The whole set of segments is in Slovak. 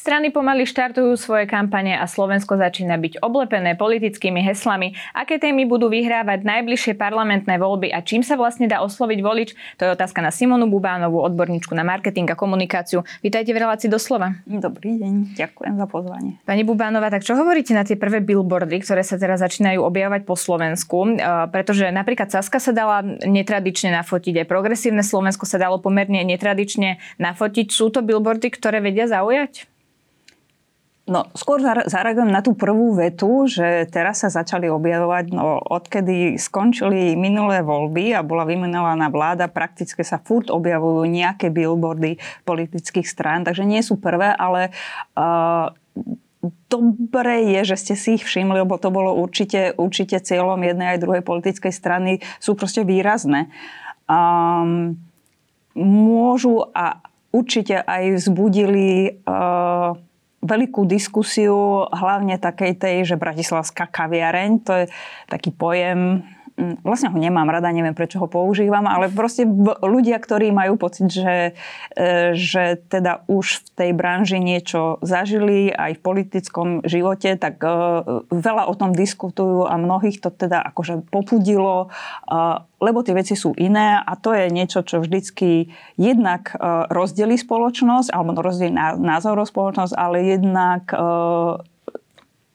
Strany pomaly štartujú svoje kampane a Slovensko začína byť oblepené politickými heslami. Aké témy budú vyhrávať najbližšie parlamentné voľby a čím sa vlastne dá osloviť volič? To je otázka na Simonu Bubánovú, odborníčku na marketing a komunikáciu. Vítajte v relácii doslova. Dobrý deň, ďakujem za pozvanie. Pani Bubánova, tak čo hovoríte na tie prvé billboardy, ktoré sa teraz začínajú objavovať po Slovensku? E, pretože napríklad Saska sa dala netradične nafotiť, aj progresívne Slovensko sa dalo pomerne netradične nafotiť. Sú to billboardy, ktoré vedia zaujať? No, skôr zareagujem na tú prvú vetu, že teraz sa začali objavovať, no odkedy skončili minulé voľby a bola vymenovaná vláda, prakticky sa furt objavujú nejaké billboardy politických strán, takže nie sú prvé, ale uh, Dobre je, že ste si ich všimli, lebo to bolo určite, určite cieľom jednej aj druhej politickej strany, sú proste výrazné. Um, môžu a určite aj vzbudili uh, veľkú diskusiu, hlavne takej tej, že bratislavská kaviareň, to je taký pojem, vlastne ho nemám rada, neviem prečo ho používam, ale proste ľudia, ktorí majú pocit, že, e, že teda už v tej branži niečo zažili aj v politickom živote, tak e, veľa o tom diskutujú a mnohých to teda akože popudilo lebo tie veci sú iné a to je niečo, čo vždycky jednak e, rozdelí spoločnosť, alebo rozdelí názorov spoločnosť, ale jednak e,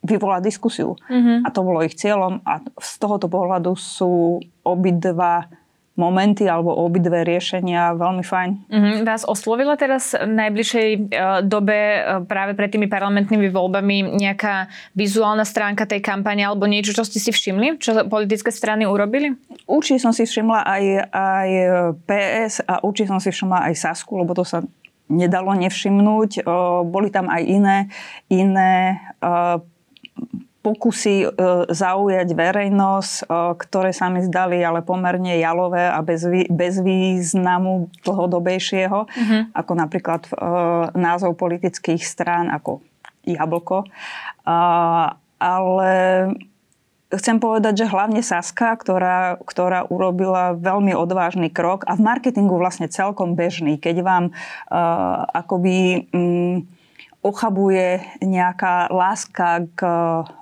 vyvolá diskusiu. Mm-hmm. A to bolo ich cieľom a z tohoto pohľadu sú obidva momenty alebo obidve riešenia veľmi fajn. Mm-hmm. Vás oslovila teraz v najbližšej uh, dobe uh, práve pred tými parlamentnými voľbami nejaká vizuálna stránka tej kampane alebo niečo, čo ste si všimli, čo politické strany urobili? Určite som si všimla aj, aj PS a určite som si všimla aj Sasku, lebo to sa nedalo nevšimnúť. Uh, boli tam aj iné, iné uh, pokusy e, zaujať verejnosť, e, ktoré sa mi zdali ale pomerne jalové a bez, bez významu dlhodobejšieho, mm-hmm. ako napríklad e, názov politických strán ako Jablko. Ale chcem povedať, že hlavne Saska, ktorá, ktorá urobila veľmi odvážny krok a v marketingu vlastne celkom bežný, keď vám uh, akoby um, ochabuje nejaká láska k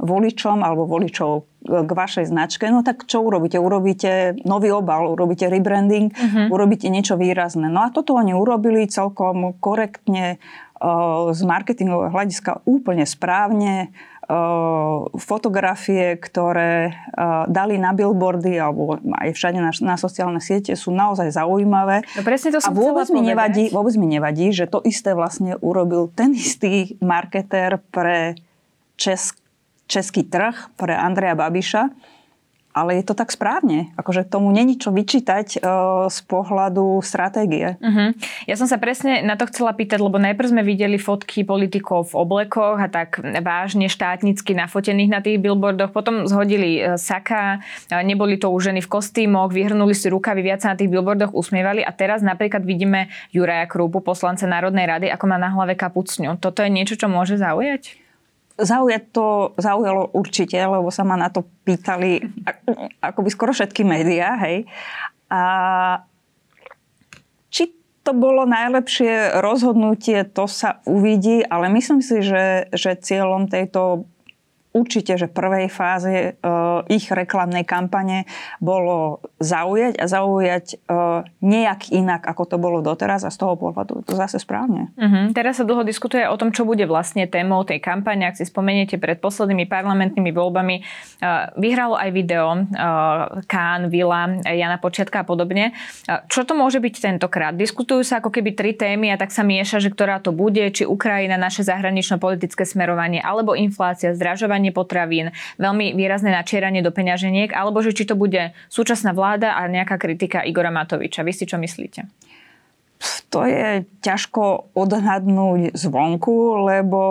voličom alebo voličov k vašej značke, no tak čo urobíte? Urobíte nový obal, urobíte rebranding, uh-huh. urobíte niečo výrazné. No a toto oni urobili celkom korektne, z marketingového hľadiska úplne správne fotografie, ktoré dali na billboardy alebo aj všade na, na sociálne siete sú naozaj zaujímavé. No presne to som a vôbec mi, nevadí, vôbec mi nevadí, že to isté vlastne urobil ten istý marketér pre česk, český trh, pre Andreja Babiša ale je to tak správne. Akože tomu není čo vyčítať uh, z pohľadu stratégie. Uh-huh. Ja som sa presne na to chcela pýtať, lebo najprv sme videli fotky politikov v oblekoch a tak vážne štátnicky nafotených na tých billboardoch. Potom zhodili uh, saka, uh, neboli to už ženy v kostýmoch, vyhrnuli si rukavy, viac sa na tých billboardoch usmievali a teraz napríklad vidíme Juraja Krúpu, poslanca Národnej rady, ako má na hlave kapucňu. Toto je niečo, čo môže zaujať? Zaujať to zaujalo určite, lebo sa ma na to pýtali akoby skoro všetky médiá, hej. A či to bolo najlepšie rozhodnutie, to sa uvidí, ale myslím si, že, že cieľom tejto určite, že prvej fáze uh, ich reklamnej kampane bolo zaujať a zaujať uh, nejak inak, ako to bolo doteraz a z toho pohľadu to zase správne. Uh-huh. Teraz sa dlho diskutuje o tom, čo bude vlastne témou tej kampane. Ak si spomeniete, pred poslednými parlamentnými voľbami uh, vyhralo aj video Kán, Vila, Jana Počiatka a podobne. Čo to môže byť tentokrát? Diskutujú sa ako keby tri témy a tak sa mieša, že ktorá to bude, či Ukrajina, naše zahranično-politické smerovanie, alebo inflácia, zdražovanie zdražovanie potravín, veľmi výrazné načieranie do peňaženiek, alebo že či to bude súčasná vláda a nejaká kritika Igora Matoviča. Vy si čo myslíte? To je ťažko odhadnúť zvonku, lebo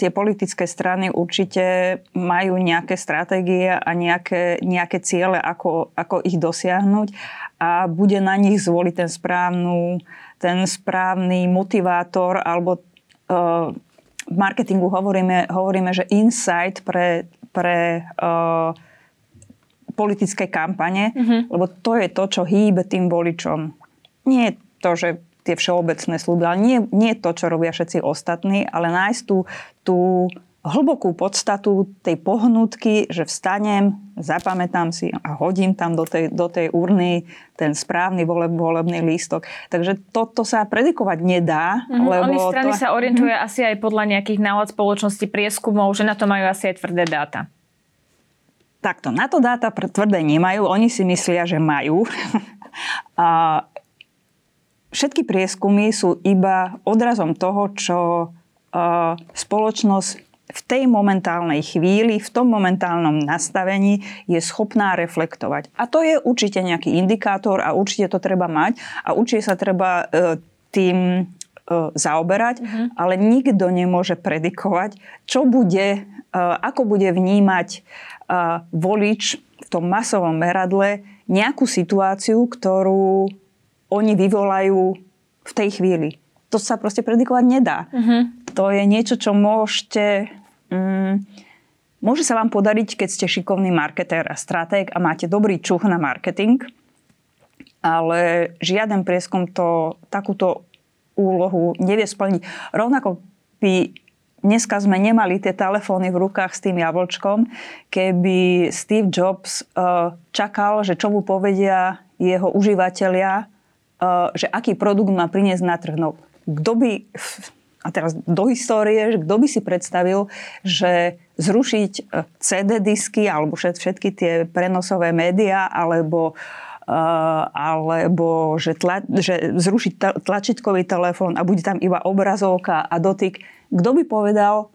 tie politické strany určite majú nejaké stratégie a nejaké, nejaké ciele, ako, ako ich dosiahnuť a bude na nich zvoliť ten, správnu, ten správny motivátor alebo uh, v marketingu hovoríme, hovoríme že insight pre, pre uh, politické kampane, mm-hmm. lebo to je to, čo hýbe tým voličom. Nie to, že tie všeobecné sluby, ale nie, nie to, čo robia všetci ostatní, ale nájsť tú, tú hlbokú podstatu tej pohnutky, že vstanem, zapamätám si a hodím tam do tej, do tej urny ten správny voleb, volebný lístok. Takže toto sa predikovať nedá. Mm-hmm. Lebo Oni strany to... sa orientuje mm-hmm. asi aj podľa nejakých nálad spoločnosti prieskumov, že na to majú asi aj tvrdé dáta. Takto, na to dáta tvrdé nemajú, oni si myslia, že majú. a všetky prieskumy sú iba odrazom toho, čo spoločnosť v tej momentálnej chvíli, v tom momentálnom nastavení je schopná reflektovať. A to je určite nejaký indikátor a určite to treba mať a určite sa treba e, tým e, zaoberať, mm-hmm. ale nikto nemôže predikovať, čo bude, e, ako bude vnímať volič v tom masovom meradle nejakú situáciu, ktorú oni vyvolajú v tej chvíli. To sa proste predikovať nedá. Mm-hmm. To je niečo, čo môžete Mm, môže sa vám podariť, keď ste šikovný marketér a stratég a máte dobrý čuch na marketing, ale žiaden prieskum to, takúto úlohu nevie splniť. Rovnako by dneska sme nemali tie telefóny v rukách s tým jablčkom, keby Steve Jobs uh, čakal, že čo mu povedia jeho užívateľia, uh, že aký produkt má priniesť na trh. No, kto by a teraz do histórie, že kto by si predstavil, že zrušiť e, CD disky alebo všetky tie prenosové médiá alebo Uh, alebo že, tla, že zrušiť tlačítkový telefón a bude tam iba obrazovka a dotyk. Kto by povedal,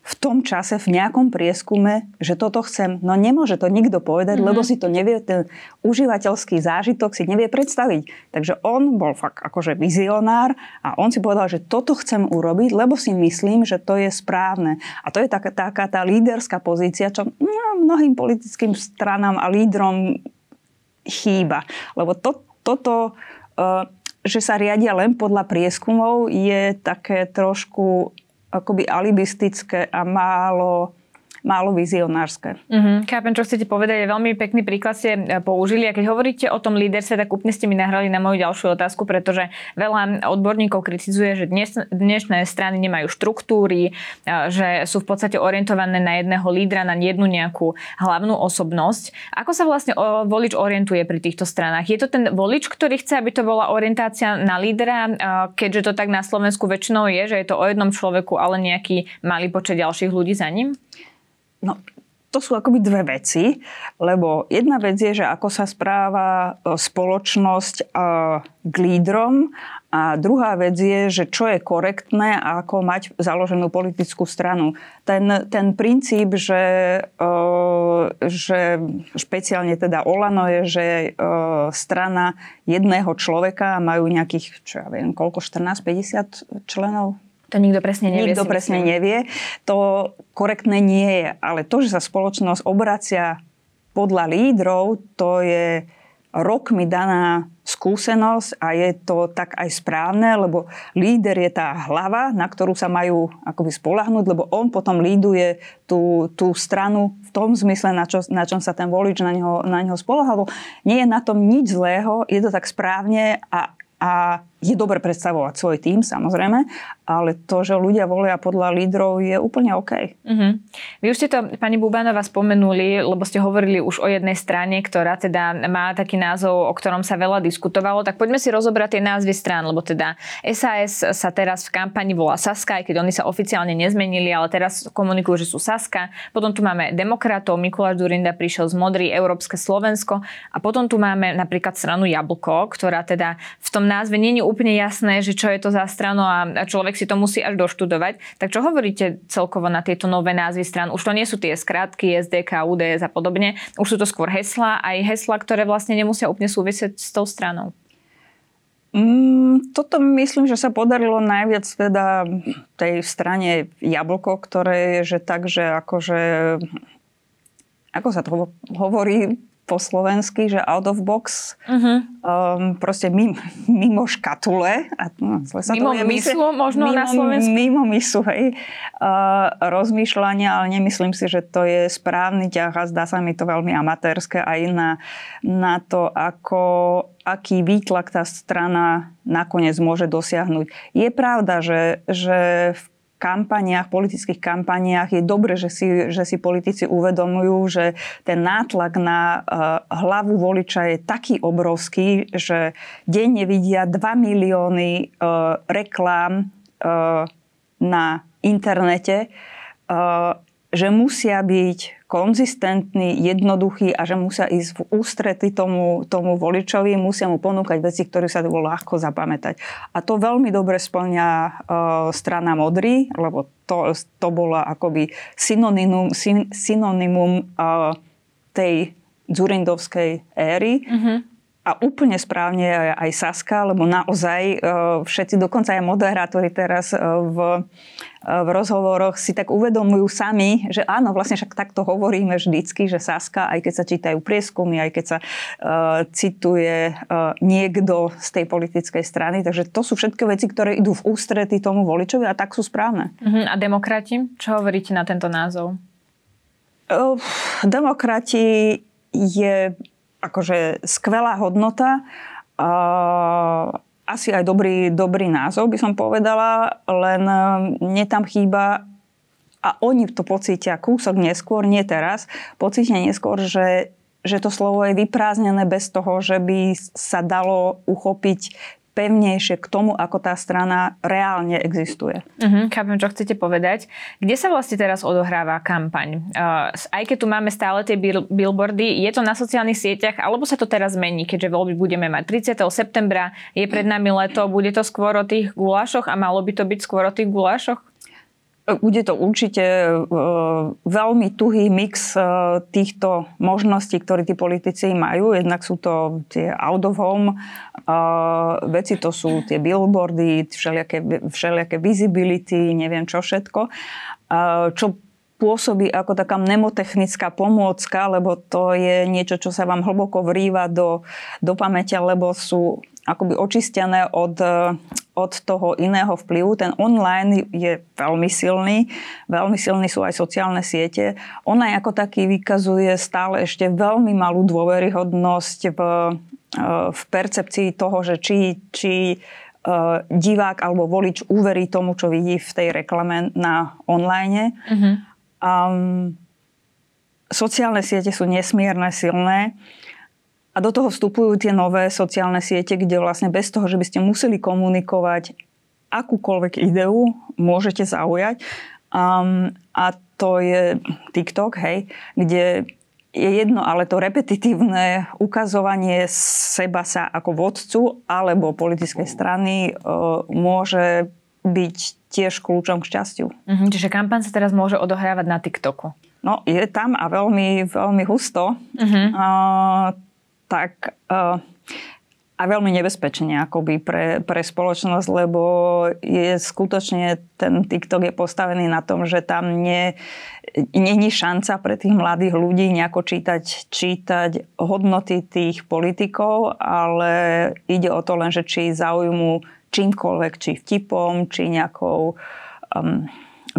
v tom čase v nejakom prieskume, že toto chcem. No nemôže to nikto povedať, mm-hmm. lebo si to nevie, ten užívateľský zážitok si nevie predstaviť. Takže on bol fakt akože vizionár a on si povedal, že toto chcem urobiť, lebo si myslím, že to je správne. A to je taká, taká tá líderská pozícia, čo no, mnohým politickým stranám a lídrom chýba. Lebo to, toto, uh, že sa riadia len podľa prieskumov, je také trošku akoby alibistické a málo málo vizionárske. Mm-hmm. Chápem, čo chcete povedať. Veľmi pekný príklad ste e, použili. A keď hovoríte o tom líderstve, tak úplne ste mi nahrali na moju ďalšiu otázku, pretože veľa odborníkov kritizuje, že dnes, dnešné strany nemajú štruktúry, e, že sú v podstate orientované na jedného lídra, na jednu nejakú hlavnú osobnosť. Ako sa vlastne volič orientuje pri týchto stranách? Je to ten volič, ktorý chce, aby to bola orientácia na lídra, e, keďže to tak na Slovensku väčšinou je, že je to o jednom človeku, ale nejaký malý počet ďalších ľudí za ním? No, to sú akoby dve veci, lebo jedna vec je, že ako sa správa e, spoločnosť e, k lídrom a druhá vec je, že čo je korektné a ako mať založenú politickú stranu. Ten, ten princíp, že, e, že špeciálne teda Olano je, že strana jedného človeka majú nejakých, čo ja viem, koľko, 14-50 členov? To nikto presne nevie. Nikto presne myslím. nevie. To korektné nie je. Ale to, že sa spoločnosť obracia podľa lídrov, to je rokmi daná skúsenosť a je to tak aj správne, lebo líder je tá hlava, na ktorú sa majú akoby spolahnuť, lebo on potom líduje tú, tú stranu v tom zmysle, na, čo, na čom sa ten volič na neho, na neho spolahal. Nie je na tom nič zlého, je to tak správne a a je dobre predstavovať svoj tým, samozrejme, ale to, že ľudia volia podľa lídrov, je úplne OK. Uh-huh. Vy už ste to, pani Bubanova, spomenuli, lebo ste hovorili už o jednej strane, ktorá teda má taký názov, o ktorom sa veľa diskutovalo. Tak poďme si rozobrať tie názvy strán, lebo teda SAS sa teraz v kampani volá Saska, aj keď oni sa oficiálne nezmenili, ale teraz komunikujú, že sú Saska. Potom tu máme demokratov, Mikuláš Durinda prišiel z Modrý, Európske Slovensko a potom tu máme napríklad stranu Jablko, ktorá teda v tom názve nie je úplne jasné, že čo je to za stranu a človek si to musí až doštudovať. Tak čo hovoríte celkovo na tieto nové názvy stran? Už to nie sú tie skratky SDK, UDS a podobne. Už sú to skôr hesla, aj hesla, ktoré vlastne nemusia úplne súvisieť s tou stranou. Mm, toto myslím, že sa podarilo najviac teda tej strane Jablko, ktoré je že tak, že akože ako sa to hovorí, po slovensky, že out of box, uh-huh. um, proste mimo, mimo škatule. A, no, sa mimo to myslu možno mimo, na Slovensku? Mimo myslu, hej. Uh, rozmýšľania, ale nemyslím si, že to je správny ťah a zdá sa mi to veľmi amatérske aj na, na to, ako, aký výtlak tá strana nakoniec môže dosiahnuť. Je pravda, že, že v kampaniách, politických kampaniách je dobre, že si, že si politici uvedomujú, že ten nátlak na uh, hlavu voliča je taký obrovský, že denne vidia 2 milióny uh, reklám uh, na internete, že musia byť konzistentní, jednoduchí a že musia ísť v ústrety tomu, tomu voličovi, musia mu ponúkať veci, ktoré sa bolo ľahko zapamätať. A to veľmi dobre splňa uh, strana Modrý, lebo to, to bolo akoby synonymum, syn, synonymum uh, tej dzurindovskej éry. Mm-hmm. A úplne správne aj Saska, lebo naozaj uh, všetci, dokonca aj moderátori teraz uh, v v rozhovoroch si tak uvedomujú sami, že áno, vlastne však takto hovoríme vždycky, že Saska, aj keď sa čítajú prieskumy, aj keď sa uh, cituje uh, niekto z tej politickej strany. Takže to sú všetky veci, ktoré idú v ústrety tomu voličovi a tak sú správne. Uh-huh. A demokrati? Čo hovoríte na tento názov? Uh, demokrati je akože skvelá hodnota. Uh, asi aj dobrý, dobrý názov, by som povedala, len eh, mne tam chýba a oni to pocítia kúsok neskôr, nie teraz, pocítia neskôr, že, že to slovo je vyprázdnené bez toho, že by sa dalo uchopiť pevnejšie k tomu, ako tá strana reálne existuje. Uh-huh, chápem, čo chcete povedať. Kde sa vlastne teraz odohráva kampaň? Uh, aj keď tu máme stále tie bil- billboardy, je to na sociálnych sieťach, alebo sa to teraz zmení, keďže voľby budeme mať 30. septembra, je pred nami leto, bude to skôr o tých gulášoch a malo by to byť skôr o tých gulášoch? Bude to určite e, veľmi tuhý mix e, týchto možností, ktoré tí politici majú. Jednak sú to tie out of home e, veci, to sú tie billboardy, všelijaké, všelijaké visibility, neviem čo všetko. Čo pôsobí ako taká mnemotechnická pomôcka, lebo to je niečo, čo sa vám hlboko vrýva do, do pamäťa, lebo sú akoby očistené od, od toho iného vplyvu. Ten online je veľmi silný, veľmi silný sú aj sociálne siete. Ona ako taký vykazuje stále ešte veľmi malú dôveryhodnosť v, v percepcii toho, že či, či e, divák alebo volič uverí tomu, čo vidí v tej reklame na online. Mm-hmm. Um, sociálne siete sú nesmierne silné. A do toho vstupujú tie nové sociálne siete, kde vlastne bez toho, že by ste museli komunikovať akúkoľvek ideu, môžete zaujať. Um, a to je TikTok, hej, kde je jedno, ale to repetitívne ukazovanie seba sa ako vodcu alebo politickej strany uh, môže byť tiež kľúčom k šťastiu. Mm-hmm, čiže kampaň sa teraz môže odohrávať na TikToku. No, je tam a veľmi, veľmi husto. Mm-hmm. Uh, tak uh, a veľmi nebezpečne akoby pre, pre spoločnosť, lebo je skutočne ten TikTok je postavený na tom, že tam není šanca pre tých mladých ľudí nejako čítať, čítať hodnoty tých politikov, ale ide o to len, že či zaujmu čímkoľvek, či vtipom, či nejakou um,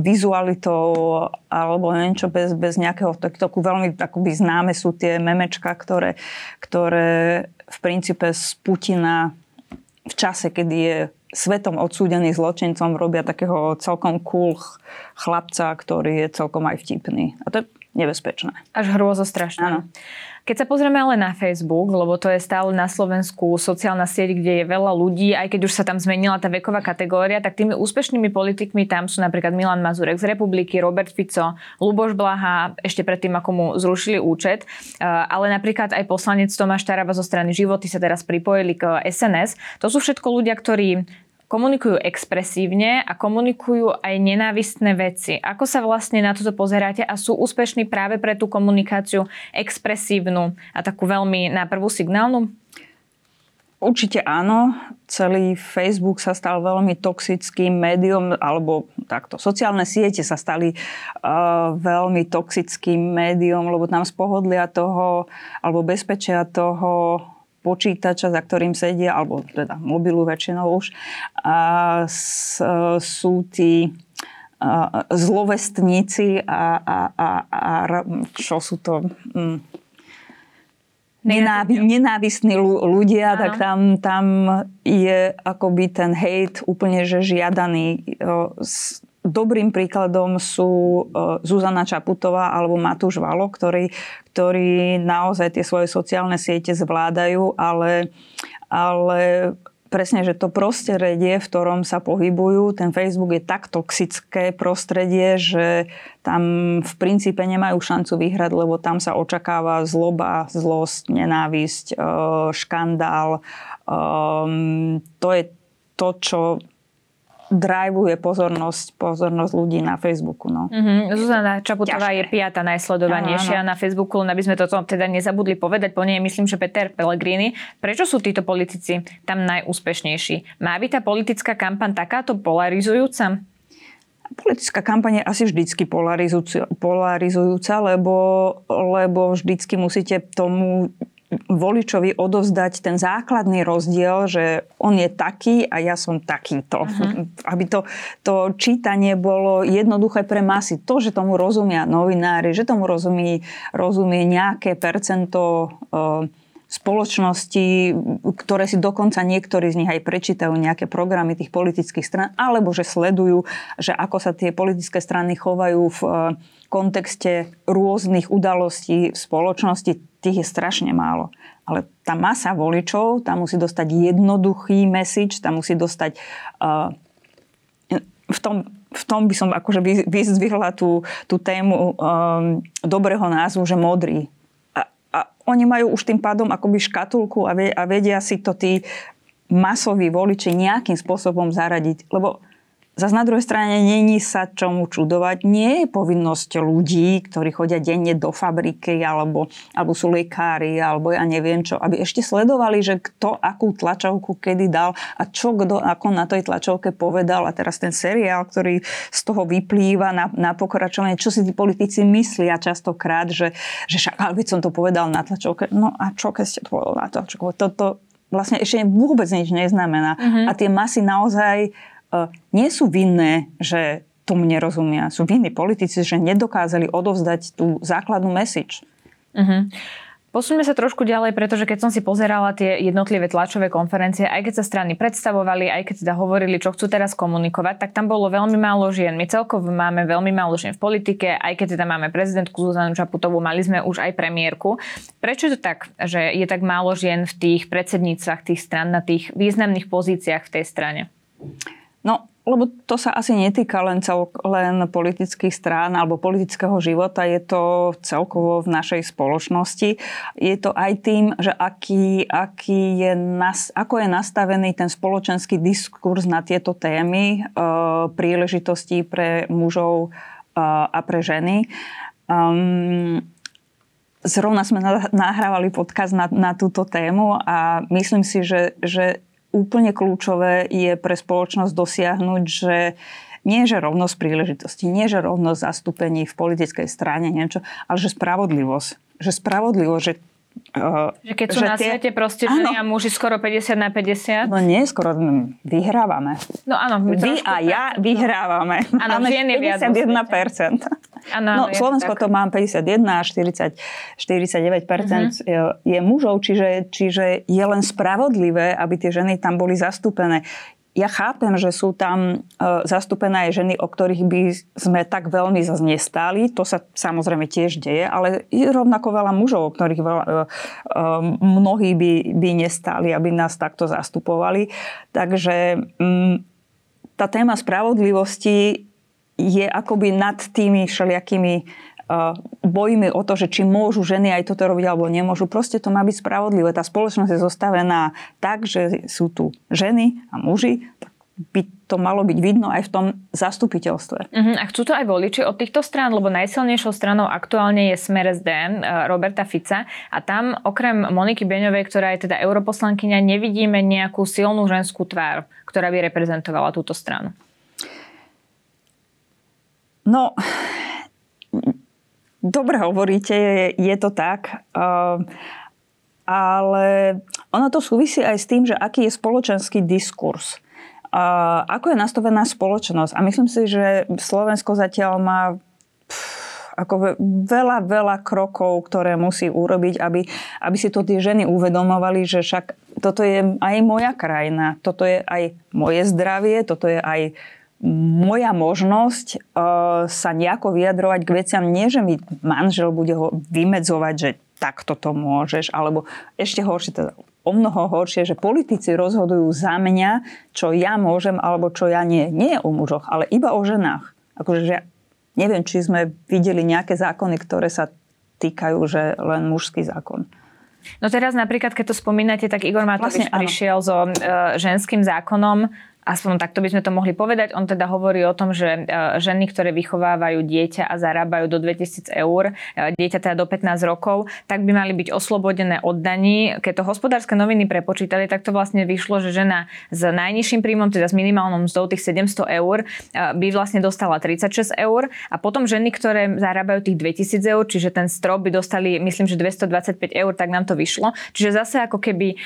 vizualitou alebo niečo bez, bez nejakého TikToku. Veľmi akoby známe sú tie memečka, ktoré, ktoré v princípe z Putina v čase, kedy je svetom odsúdený zločincom, robia takého celkom cool chlapca, ktorý je celkom aj vtipný. A to je nebezpečné. Až hrôzo strašné. Áno. Keď sa pozrieme ale na Facebook, lebo to je stále na Slovensku sociálna sieť, kde je veľa ľudí, aj keď už sa tam zmenila tá veková kategória, tak tými úspešnými politikmi tam sú napríklad Milan Mazurek z Republiky, Robert Fico, Luboš Blaha, ešte predtým, ako mu zrušili účet. Ale napríklad aj poslanec Tomáš Taraba zo strany Životy sa teraz pripojili k SNS. To sú všetko ľudia, ktorí komunikujú expresívne a komunikujú aj nenávistné veci. Ako sa vlastne na toto pozeráte a sú úspešní práve pre tú komunikáciu expresívnu a takú veľmi na prvú signálnu? Určite áno. Celý Facebook sa stal veľmi toxickým médium, alebo takto, sociálne siete sa stali uh, veľmi toxickým médium, lebo tam z pohodlia toho, alebo bezpečia toho počítača, za ktorým sedia, alebo teda mobilu väčšinou už, a s, sú tí zlovestníci a, a, a, a čo sú to... Mm, nenávi, nenávistní ľudia, Áno. tak tam, tam je akoby ten hejt úplne že žiadaný. S dobrým príkladom sú Zuzana Čaputová alebo Matúš Valo, ktorí, ktorí naozaj tie svoje sociálne siete zvládajú, ale, ale presne, že to prostredie, v ktorom sa pohybujú, ten Facebook je tak toxické prostredie, že tam v princípe nemajú šancu vyhrať, lebo tam sa očakáva zloba, zlosť, nenávisť, e, škandál. Ehm, to je to, čo drivuje pozornosť, pozornosť ľudí na Facebooku. No. Mm-hmm. Zuzana Čaputová Ťažké. je piata najsledovanejšia ano, ano. na Facebooku, aby sme to teda nezabudli povedať. Po nej myslím, že Peter Pellegrini. Prečo sú títo politici tam najúspešnejší? Má byť tá politická kampaň takáto polarizujúca? Politická kampaň je asi vždycky polarizujúca, polarizujúca lebo, lebo vždycky musíte tomu voličovi odovzdať ten základný rozdiel, že on je taký a ja som takýto. Uh-huh. Aby to, to čítanie bolo jednoduché pre masy. To, že tomu rozumia novinári, že tomu rozumie, rozumie nejaké percento uh, spoločnosti, ktoré si dokonca niektorí z nich aj prečítajú nejaké programy tých politických stran, alebo že sledujú, že ako sa tie politické strany chovajú v e, kontexte rôznych udalostí v spoločnosti, tých je strašne málo. Ale tá masa voličov, tam musí dostať jednoduchý message, tam musí dostať uh, v tom, v tom by som akože vyzdvihla tú, tú tému um, dobrého názvu, že modrý oni majú už tým pádom akoby škatulku a, a vedia si to tí masoví voliči nejakým spôsobom zaradiť. Lebo Zas na druhej strane není sa čomu čudovať. Nie je povinnosť ľudí, ktorí chodia denne do fabriky alebo, alebo sú lekári alebo ja neviem čo, aby ešte sledovali, že kto akú tlačovku kedy dal a čo kto ako na tej tlačovke povedal a teraz ten seriál, ktorý z toho vyplýva na, na pokračovanie, čo si tí politici myslia častokrát, že, že však, ale som to povedal na tlačovke. No a čo keď ste to povedal na tlačovke? Toto vlastne ešte vôbec nič neznamená. Mm-hmm. A tie masy naozaj nie sú vinné, že tomu nerozumia. Sú vinní politici, že nedokázali odovzdať tú základnú message. Uh-huh. Posuňme sa trošku ďalej, pretože keď som si pozerala tie jednotlivé tlačové konferencie, aj keď sa strany predstavovali, aj keď teda hovorili, čo chcú teraz komunikovať, tak tam bolo veľmi málo žien. My celkovo máme veľmi málo žien v politike, aj keď teda máme prezidentku Zuzanu Čaputovú, mali sme už aj premiérku. Prečo je to tak, že je tak málo žien v tých predsedníctvách tých stran, na tých významných pozíciách v tej strane? No, lebo to sa asi netýka len, cel, len politických strán alebo politického života, je to celkovo v našej spoločnosti. Je to aj tým, že aký, aký je nas, ako je nastavený ten spoločenský diskurs na tieto témy, e, príležitosti pre mužov e, a pre ženy. Um, zrovna sme nahrávali podcast na, na túto tému a myslím si, že, že úplne kľúčové je pre spoločnosť dosiahnuť, že nie že rovnosť príležitosti, nie že rovnosť zastúpení v politickej strane, niečo, ale že spravodlivosť. Že spravodlivosť, že Uh, že keď sú že na tie... svete proste ženy a muži skoro 50 na 50? No nie, skoro vyhrávame. No áno. Vy a ja vyhrávame. Áno, Máme ženy 51%. Ano, no, Slovensko to mám 51 a 40, 49% mm-hmm. je, je mužov, čiže, čiže je len spravodlivé, aby tie ženy tam boli zastúpené ja chápem, že sú tam e, zastúpené aj ženy, o ktorých by sme tak veľmi zase nestáli. To sa samozrejme tiež deje, ale je rovnako veľa mužov, o ktorých veľa, e, e, mnohí by, by nestáli, aby nás takto zastupovali. Takže mm, tá téma spravodlivosti je akoby nad tými všelijakými bojíme o to, že či môžu ženy aj toto robiť alebo nemôžu. Proste to má byť spravodlivé. Tá spoločnosť je zostavená tak, že sú tu ženy a muži, by to malo byť vidno aj v tom zastupiteľstve. Uh-huh. A chcú to aj voliči od týchto strán, lebo najsilnejšou stranou aktuálne je Smer SD eh, Roberta Fica a tam okrem Moniky Beňovej, ktorá je teda europoslankyňa, nevidíme nejakú silnú ženskú tvár, ktorá by reprezentovala túto stranu. No, dobre hovoríte, je, to tak. Uh, ale ono to súvisí aj s tým, že aký je spoločenský diskurs. A ako je nastavená spoločnosť. A myslím si, že Slovensko zatiaľ má pff, ako veľa, veľa krokov, ktoré musí urobiť, aby, aby si to tie ženy uvedomovali, že však toto je aj moja krajina, toto je aj moje zdravie, toto je aj moja možnosť uh, sa nejako vyjadrovať k veciam. Nie, že mi manžel bude ho vymedzovať, že takto to môžeš, alebo ešte horšie, teda o mnoho horšie, že politici rozhodujú za mňa, čo ja môžem alebo čo ja nie. Nie o mužoch, ale iba o ženách. Akože, že neviem, či sme videli nejaké zákony, ktoré sa týkajú, že len mužský zákon. No teraz napríklad, keď to spomínate, tak Igor Matovič vlastne, prišiel so e, ženským zákonom, Aspoň takto by sme to mohli povedať. On teda hovorí o tom, že e, ženy, ktoré vychovávajú dieťa a zarábajú do 2000 eur, e, dieťa teda do 15 rokov, tak by mali byť oslobodené od daní. Keď to hospodárske noviny prepočítali, tak to vlastne vyšlo, že žena s najnižším príjmom, teda s minimálnou mzdou tých 700 eur, e, by vlastne dostala 36 eur a potom ženy, ktoré zarábajú tých 2000 eur, čiže ten strop by dostali, myslím, že 225 eur, tak nám to vyšlo. Čiže zase ako keby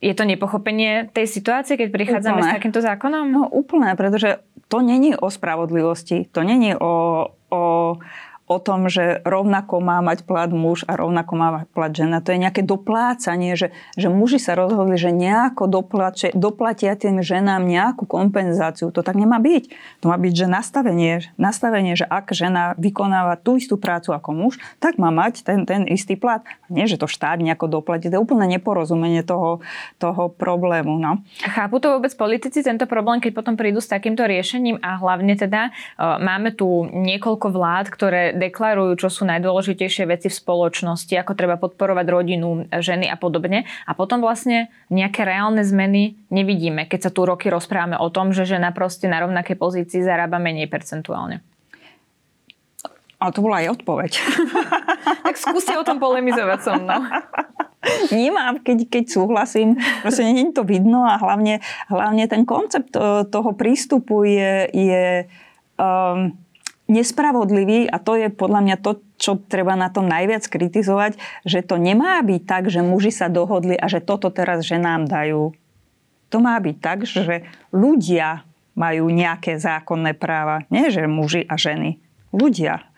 je to nepochopenie tej situácie, keď prichádzame úplne. s takýmto zákonom? No úplne, pretože to není o spravodlivosti, to není o, o o tom, že rovnako má mať plat muž a rovnako má mať plat žena. To je nejaké doplácanie, že, že muži sa rozhodli, že nejako doplače, doplatia tým ženám nejakú kompenzáciu. To tak nemá byť. To má byť, že nastavenie, nastavenie, že ak žena vykonáva tú istú prácu ako muž, tak má mať ten, ten istý plat. Nie, že to štát nejako doplatí. To je úplne neporozumenie toho, toho problému. No. Chápu to vôbec politici tento problém, keď potom prídu s takýmto riešením a hlavne teda uh, máme tu niekoľko vlád, ktoré deklarujú, čo sú najdôležitejšie veci v spoločnosti, ako treba podporovať rodinu, ženy a podobne. A potom vlastne nejaké reálne zmeny nevidíme, keď sa tu roky rozprávame o tom, že žena proste na rovnakej pozícii zarába menej percentuálne. Ale to bola aj odpoveď. tak skúste o tom polemizovať so mnou. Nemám, keď, keď súhlasím. Proste nie je to vidno a hlavne, hlavne ten koncept eh, toho prístupu je, je um, nespravodlivý a to je podľa mňa to, čo treba na tom najviac kritizovať, že to nemá byť tak, že muži sa dohodli a že toto teraz ženám dajú. To má byť tak, že ľudia majú nejaké zákonné práva. Nie, že muži a ženy. Ľudia.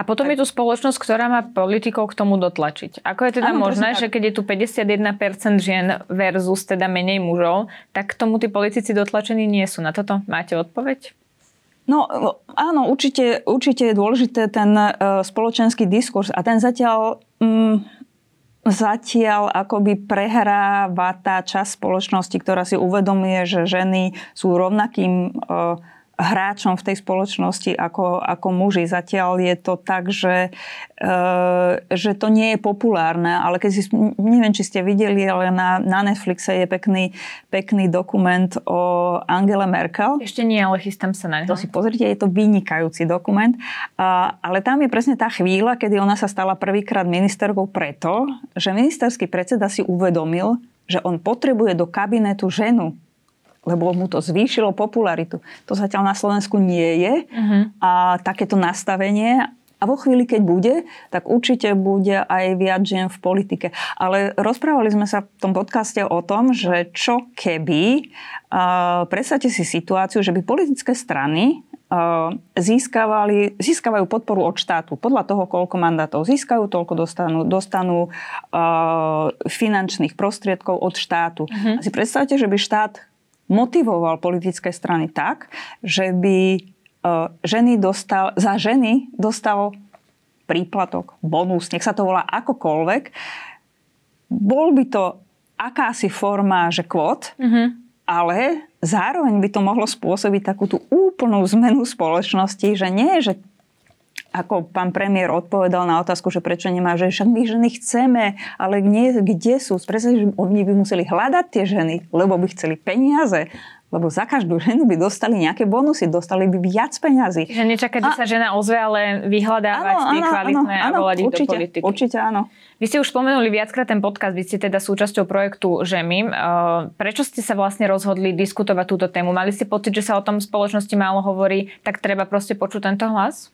A potom je tu spoločnosť, ktorá má politikov k tomu dotlačiť. Ako je teda ano, možné, že keď je tu 51% žien versus teda menej mužov, tak k tomu tí politici dotlačení nie sú. Na toto máte odpoveď? No áno, určite, určite je dôležité ten uh, spoločenský diskurs a ten zatiaľ, um, zatiaľ akoby prehráva tá časť spoločnosti, ktorá si uvedomuje, že ženy sú rovnakým uh, hráčom v tej spoločnosti ako, ako muži. Zatiaľ je to tak, že, e, že to nie je populárne, ale keď si, neviem, či ste videli, ale na, na Netflixe je pekný, pekný dokument o Angele Merkel. Ešte nie, ale chystám sa na neho. To si pozrite, je to vynikajúci dokument. A, ale tam je presne tá chvíľa, kedy ona sa stala prvýkrát ministerkou preto, že ministerský predseda si uvedomil, že on potrebuje do kabinetu ženu lebo mu to zvýšilo popularitu. To zatiaľ na Slovensku nie je uh-huh. a takéto nastavenie a vo chvíli, keď bude, tak určite bude aj viac žien v politike. Ale rozprávali sme sa v tom podcaste o tom, že čo keby, uh, predstavte si situáciu, že by politické strany uh, získavali, získavajú podporu od štátu. Podľa toho, koľko mandátov získajú, toľko dostanú, dostanú uh, finančných prostriedkov od štátu. Uh-huh. A si predstavte, že by štát motivoval politické strany tak, že by e, ženy dostal, za ženy dostal príplatok, bonus, nech sa to volá akokoľvek. Bol by to akási forma, že kvot, mm-hmm. ale zároveň by to mohlo spôsobiť takú tú úplnú zmenu spoločnosti, že nie, že ako pán premiér odpovedal na otázku, že prečo nemá, že však my ženy chceme, ale nie, kde sú? Predstavte, že oni by museli hľadať tie ženy, lebo by chceli peniaze. Lebo za každú ženu by dostali nejaké bonusy, dostali by viac peňazí. Že nečakať, že sa žena ozve, ale vyhľadávať áno, tie kvalitné áno, a volať ich určite, do politiky. Určite áno. Vy ste už spomenuli viackrát ten podcast, vy ste teda súčasťou projektu Žemim. Prečo ste sa vlastne rozhodli diskutovať túto tému? Mali ste pocit, že sa o tom v spoločnosti málo hovorí, tak treba proste počuť tento hlas?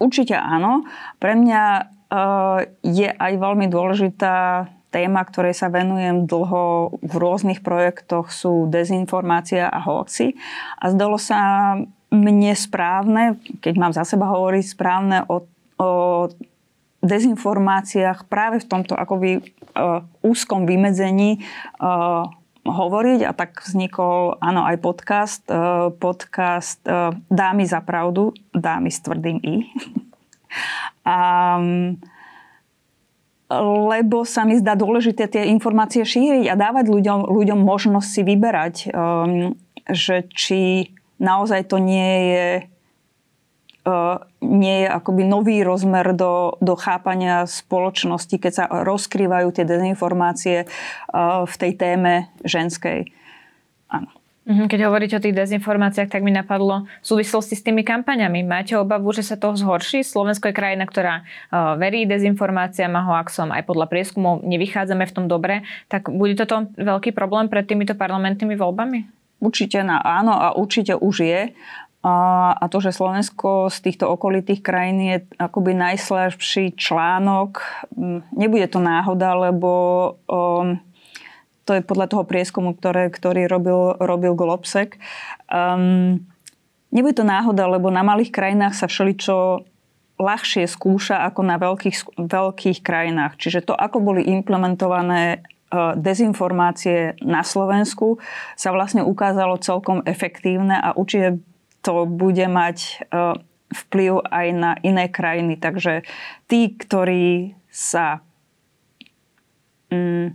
Určite áno. Pre mňa je aj veľmi dôležitá téma, ktorej sa venujem dlho v rôznych projektoch, sú dezinformácia a hoci. A zdalo sa mne správne, keď mám za seba hovoriť správne o, o dezinformáciách práve v tomto akoby uh, úzkom vymedzení uh, hovoriť a tak vznikol, áno, aj podcast, uh, podcast uh, Dámy za pravdu, dámy s tvrdým I. a lebo sa mi zdá dôležité tie informácie šíriť a dávať ľuďom, ľuďom možnosť si vyberať, um, že či naozaj to nie je nie je akoby nový rozmer do, do chápania spoločnosti, keď sa rozkrývajú tie dezinformácie uh, v tej téme ženskej. Áno. Mhm, keď hovoríte o tých dezinformáciách, tak mi napadlo v súvislosti s tými kampaňami. Máte obavu, že sa to zhorší? Slovensko je krajina, ktorá uh, verí dezinformáciám a hoaxom. Aj podľa prieskumov nevychádzame v tom dobre. Tak bude toto veľký problém pred týmito parlamentnými voľbami? Určite na áno a určite už je. A, a to, že Slovensko z týchto okolitých krajín je akoby najslabší článok, nebude to náhoda, lebo um, to je podľa toho prieskumu, ktoré, ktorý robil, robil Globsek. Um, nebude to náhoda, lebo na malých krajinách sa všeličo ľahšie skúša ako na veľkých, veľkých krajinách. Čiže to, ako boli implementované uh, dezinformácie na Slovensku, sa vlastne ukázalo celkom efektívne a určite to bude mať uh, vplyv aj na iné krajiny. Takže tí, ktorí sa um,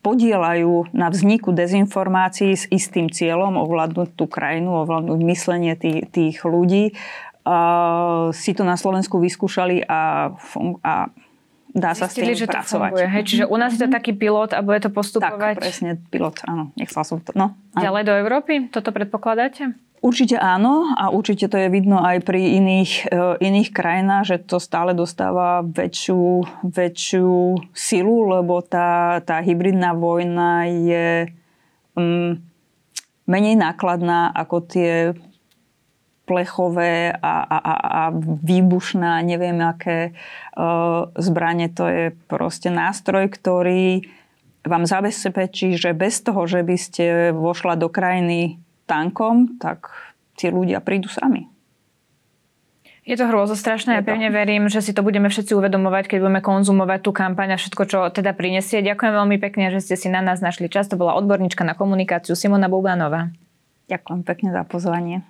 podielajú na vzniku dezinformácií s istým cieľom ovládnuť tú krajinu, ovládnuť myslenie tých, tých ľudí. Uh, si to na Slovensku vyskúšali a, a dá sa Zistili, s tým že pracovať. To hej? Čiže u nás je to mhm. taký pilot a bude to postupovať? Tak, presne, pilot, áno. Nechcela som to. No, áno. Ďalej do Európy? Toto predpokladáte? Určite áno a určite to je vidno aj pri iných, e, iných krajinách, že to stále dostáva väčšiu, väčšiu silu, lebo tá, tá hybridná vojna je um, menej nákladná ako tie plechové a, a, a, a neviem aké uh, zbranie. To je proste nástroj, ktorý vám zabezpečí, že bez toho, že by ste vošla do krajiny tankom, tak tí ľudia prídu sami. Je to hrôzostrašné. Ja pevne verím, že si to budeme všetci uvedomovať, keď budeme konzumovať tú kampaň a všetko, čo teda prinesie. Ďakujem veľmi pekne, že ste si na nás našli čas. To bola odborníčka na komunikáciu Simona Bubanová. Ďakujem pekne za pozvanie.